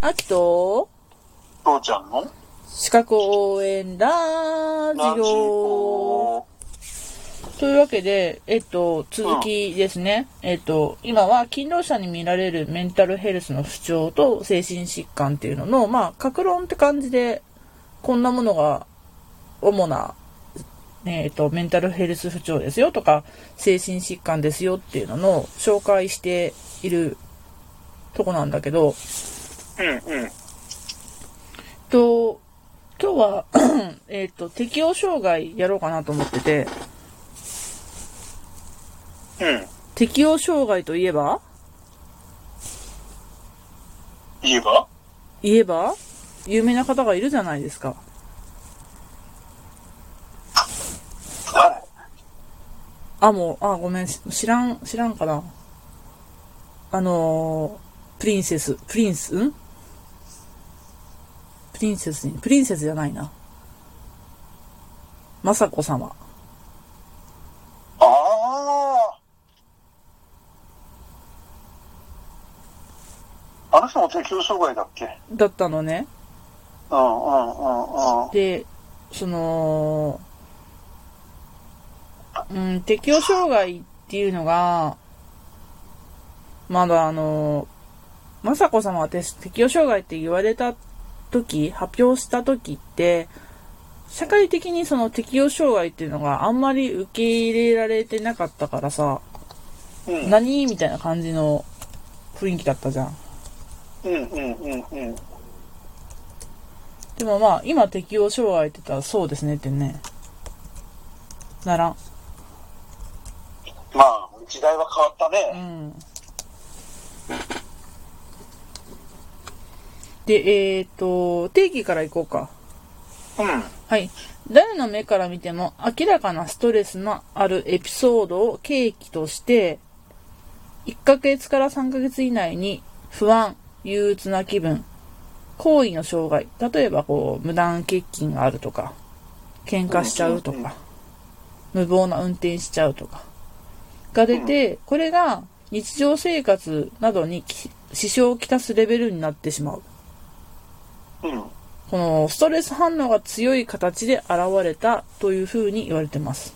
秋と、父ちゃんの？資格応援ラジオ。オ。というわけで、えっと、続きですね。えっと、今は勤労者に見られるメンタルヘルスの不調と精神疾患っていうのの、まあ、格論って感じで、こんなものが主な、ねえっと、メンタルヘルス不調ですよとか、精神疾患ですよっていうのの紹介しているとこなんだけど、うんうん。と、今日は、えっと、適応障害やろうかなと思ってて、うん。適応障害といえば？言えば？言えば？有名な方がいるじゃないですか。誰あ、もう、あ、ごめん、し知らん、知らんかな。あのー、プリンセス、プリンス、んプリンセスに、プリンセスじゃないな。雅子様。ああ。あの人も適応障害だっけ？だったのね。うんうんうんうん。で、その、うん、適応障害っていうのが、まだあの、雅子様がて適応障害って言われた時、発表した時って、社会的にその適応障害っていうのがあんまり受け入れられてなかったからさ、うん何みたいな感じの雰囲気だったじゃん。うんうんうんうん。でもまあ、今適応障害って言ったらそうですねってね。ならん。まあ、時代は変わったうね。ん。で、えっ、と、定義からいこうか。うん。はい。誰の目から見ても明らかなストレスのあるエピソードを契機として、1ヶ月から3ヶ月以内に不安、憂鬱な気分、行為の障害、例えばこう、無断欠勤があるとか、喧嘩しちゃうとか、無謀な運転しちゃうとか、が出て、これが日常生活などにき支障をきたすレベルになってしまう。うん。このストレス反応が強い形で現れたというふうに言われてます。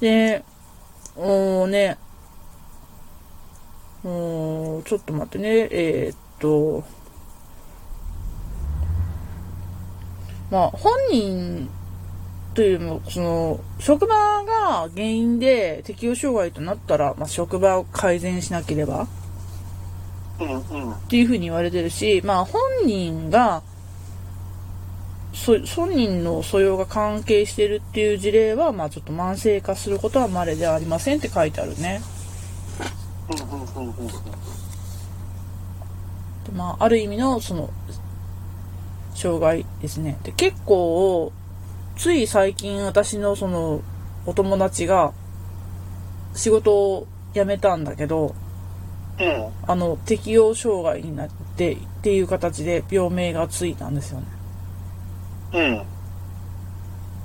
で、おーね、おーちょっと待ってね、えーっと、まあ、本人というのも、その、職場が原因で適応障害となったら、まあ、職場を改善しなければ。っていうふうに言われてるし、まあ本人が、そ本人の素養が関係してるっていう事例は、まあちょっと慢性化することは稀ではありませんって書いてあるね。まあある意味のその、障害ですね。で、結構、つい最近私のその、お友達が、仕事を辞めたんだけど、うん。あの、適応障害になってっていう形で病名がついたんですよね。うん。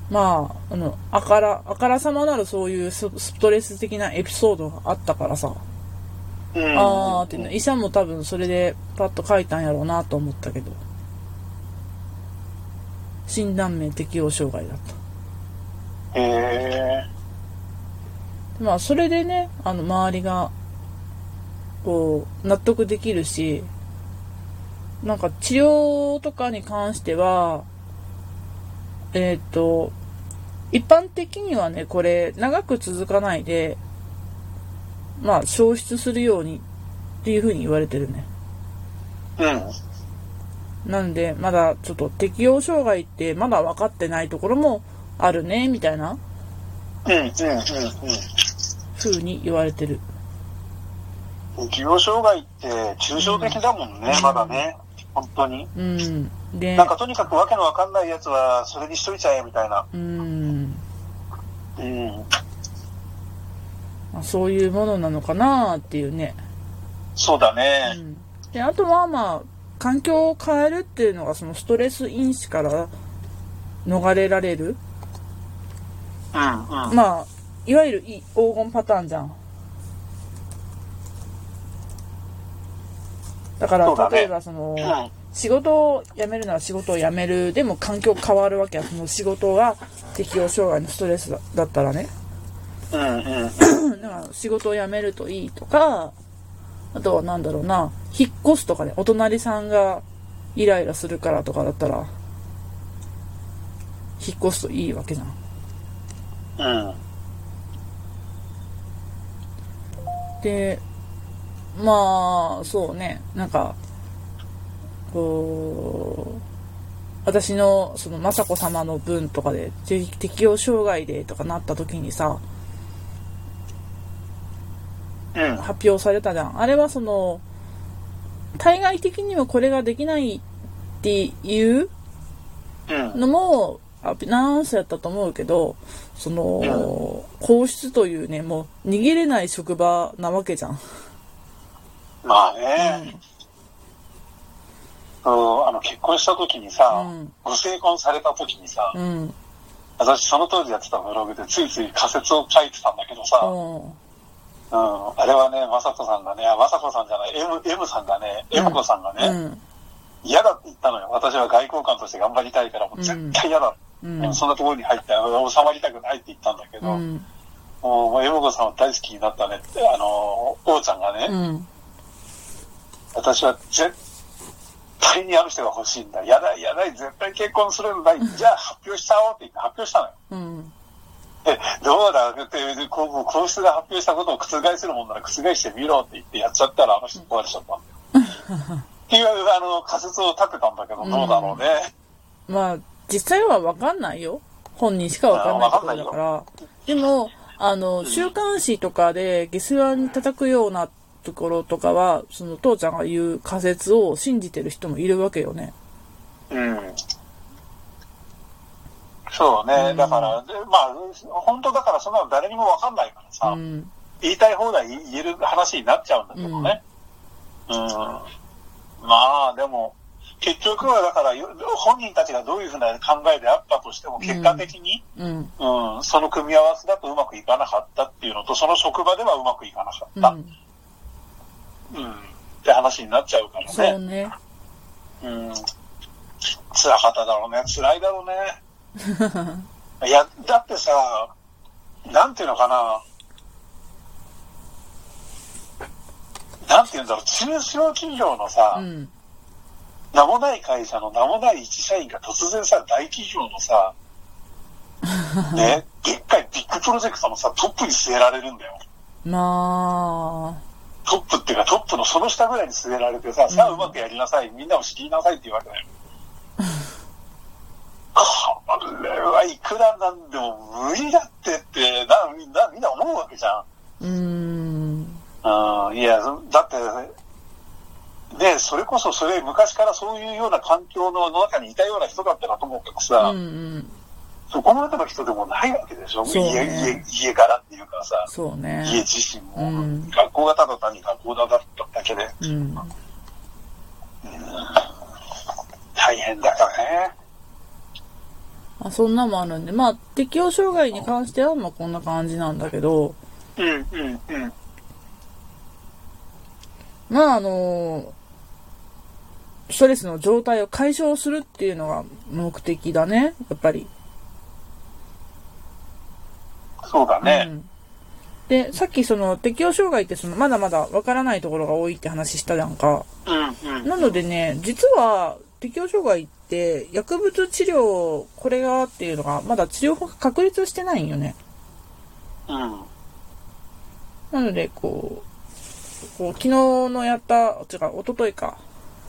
まあ、あの、あから、あからさまなるそういうスストレス的なエピソードがあったからさ、うん。あーっていうの、医者も多分それでパッと書いたんやろうなと思ったけど、診断名適応障害だった。へえ。まあ、それでね、あの、周りが、こう、納得できるし、なんか治療とかに関しては、えーっと、一般的にはね、これ、長く続かないで、まあ、消失するようにっていう風に言われてるね。うん。なんで、まだちょっと適応障害ってまだ分かってないところもあるね、みたいなうんうんうんうん。風に言われてる。適応障害って抽象的だもんね、うんまだね。本当に。うん。でなん、かとにかくわけのわかんないやつはそれにしといちゃえみたいな。うん。うん。まあ、そういうものなのかなっていうね。そうだうね。ん、であとはまあ環境を変えるっていうのがそのストレス因子から逃れられるうんうん。まあいわゆるい黄金パターンじゃんだから例えばその、うん仕事を辞めるなら仕事を辞める。でも環境変わるわけや。その仕事が適応障害のストレスだだったらね。うんうん。だから仕事を辞めるといいとかあとはなんだろうな。引っ越すとかね。お隣さんがイライラするからとかだったら引っ越すといいわけじゃん。うん。でまあそうねなんかこう私のその雅子様の分とかでて適応障害でとかなった時にさうん。発表されたじゃんあれはその対外的にもこれができないっていううん。のもアナウンスやったと思うけどその皇室というねもう逃げれない職場なわけじゃんまあね。そうあの、結婚した時にさ、うん。ご成婚された時にさ、うん。私その当時やってたブログでついつい仮説を書いてたんだけどさ、うん。うん、あれはね、雅子さんがね、あ雅子さんじゃない、M, M さんがね、うん。M 子さんがね、うん。嫌だって言ったのよ。私は外交官として頑張りたいから、もう絶対嫌だ。うん。そんなところに入って収まりたくないって言ったんだけど、うん。もう M 子さんは大好きになったねって、あの、王ちゃんがね、うん私は絶対にある人が欲しいんだ。やだ、やだ、絶対結婚するんだ。じゃあ発表しちゃおうって言って発表したのよ。うんえ、どうだ？って、こう皇室が発表したことを覆するもんなら覆してみろって言ってやっちゃったらあの人壊れちゃったんだよ。っていうあの仮説を立てたんだけど、どうだろうね。まあ実際は分かんないよ本人しか分かんないところだからでもあの週刊誌とかで下世話に叩くようなところとかはその父ちゃんが言う仮説を信じてる人もいるわけよねうん。そうね。だから、でまあ、本当だからそんなの誰にもわかんないからさ、うん言いたい放題言える話になっちゃうんだけどね。うん。まあ、でも、結局はだから、よ本人たちがどういうふうな考えであったとしても、結果的に、うんうん、その組み合わせだとうまくいかなかったっていうのと、その職場ではうまくいかなかった。うんうん。って話になっちゃうからそうね。ねうん。辛かっただろうね。辛いだろうね。いや、だってさ、なんていうのかな。なんていうんだろう、中小企業のさ、うん名もない会社の名もない一社員が突然さ、大企業のさ、ね、でっかいビッグプロジェクトのさ、トップに据えられるんだよ。まトップっていうか、トップのその下ぐらいに据えられてさ、さあうまくやりなさい、みんなを仕切りなさいって言うわけだよ。これはいくらなんでも無理だってって、な、みんな、みんな思うわけじゃん。あうーん。うん、いや、だって、ね、それこそそれ昔からそういうような環境の中にいたような人だったらともかくさ、うんうんそこまでの人でもないわけでしょ、そう家ね。家家柄っていうかさ、そうね。家自身も、うん。学校がただ単に学校だっただけで。うん。大変だからね。あそんなもあるんで。まあ適応障害に関してはまあこんな感じなんだけど。うんうんうん。まああのストレスの状態を解消するっていうのが目的だね。やっぱりそうだね。うん。でさっきその適応障害ってそのまだまだわからないところが多いって話したじゃんか。うんうん。なのでね実は適応障害って薬物治療これがっていうのがまだ治療法が確立してないんよね。うん。なのでこうこう昨日のやった違う一昨日か。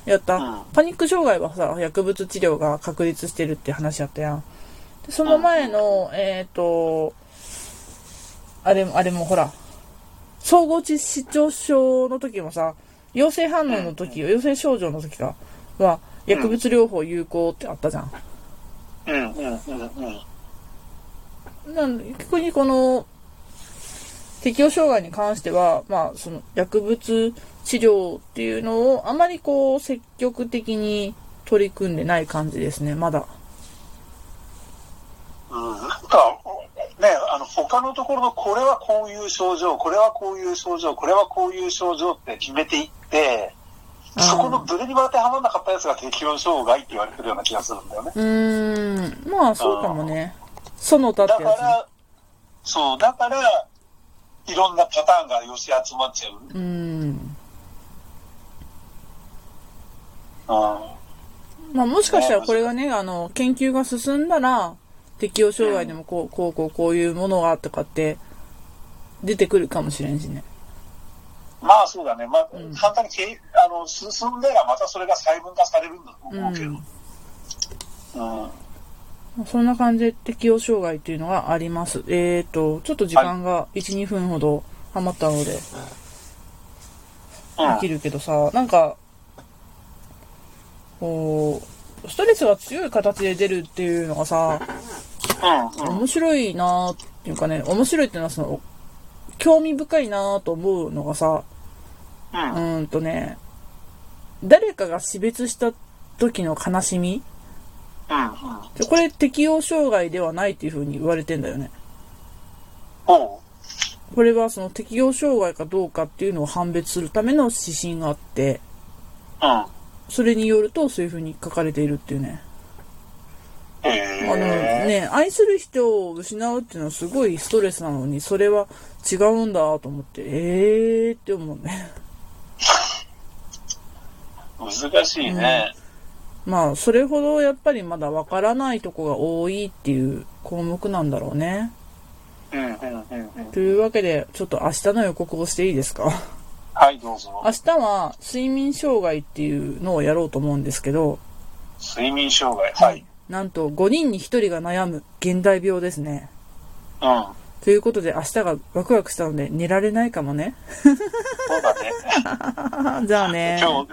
やった、うん。パニック障害はさ薬物治療が確立してるって話やったやん。でその前の、えっ、とあれもあれもほら総合致死症症の時もさ陽性反応の時陽性症状の時かは薬物療法有効ってあったじゃん、うんうんうんうん。なんで逆にこの適応障害に関しては、まあ、その薬物治療っていうのをあまりこう積極的に取り組んでない感じですねまだうん、なんか、ね、あの、他のところのこれはこういう症状、これはこういう症状、これはこういう症状って決めていって、そこのどれにも当てはまらなかったやつが適応障害って言われてるような気がするんだよね。うーん、まあそうかもね。その他ってやだから、そう、だから、いろんなパターンが寄せ集まっちゃう。つ。うーん。うん。まあもしかしたらこれがね、あの、研究が進んだら、適応障害でもこう、こう、こう、こういうものがとかって、出てくるかもしれんしね。まあそうだね。まあ、うん簡単にけいあの進んだらまたそれが細分化されるんだと思うけど。うん。そんな感じで適応障害っていうのがあります。えーと、ちょっと時間が1、2分ほど余ったので、うん。できるけどさ、なんか、こう、ストレスが強い形で出るっていうのがさ、うん。うん。面白いなーっていうかね、面白いっていうのはその、興味深いなーと思うのがさ、うん。うーんとね、誰かが死別した時の悲しみ？うん。でこれ適応障害ではないっていう風に言われてんだよね。これはその適応障害かどうかっていうのを判別するための指針があって、うん。それによるとそういう風に書かれているっていうね。のえ。ね、愛する人を失うっていうのはすごいストレスなのに、それは違うんだと思って、えーって思うね。難しいね。まあ、それほどやっぱりまだわからないとこが多いっていう項目なんだろうね。うん。うん。うん。うん。というわけで、ちょっと明日の予告をしていいですか？はい、どうぞ。明日は睡眠障害っていうのをやろうと思うんですけど、睡眠障害。はい。なんと5人に1人が悩む現代病ですね。うん。ということで明日がワクワクしたので寝られないかもね。そうだね。じゃあね。今日、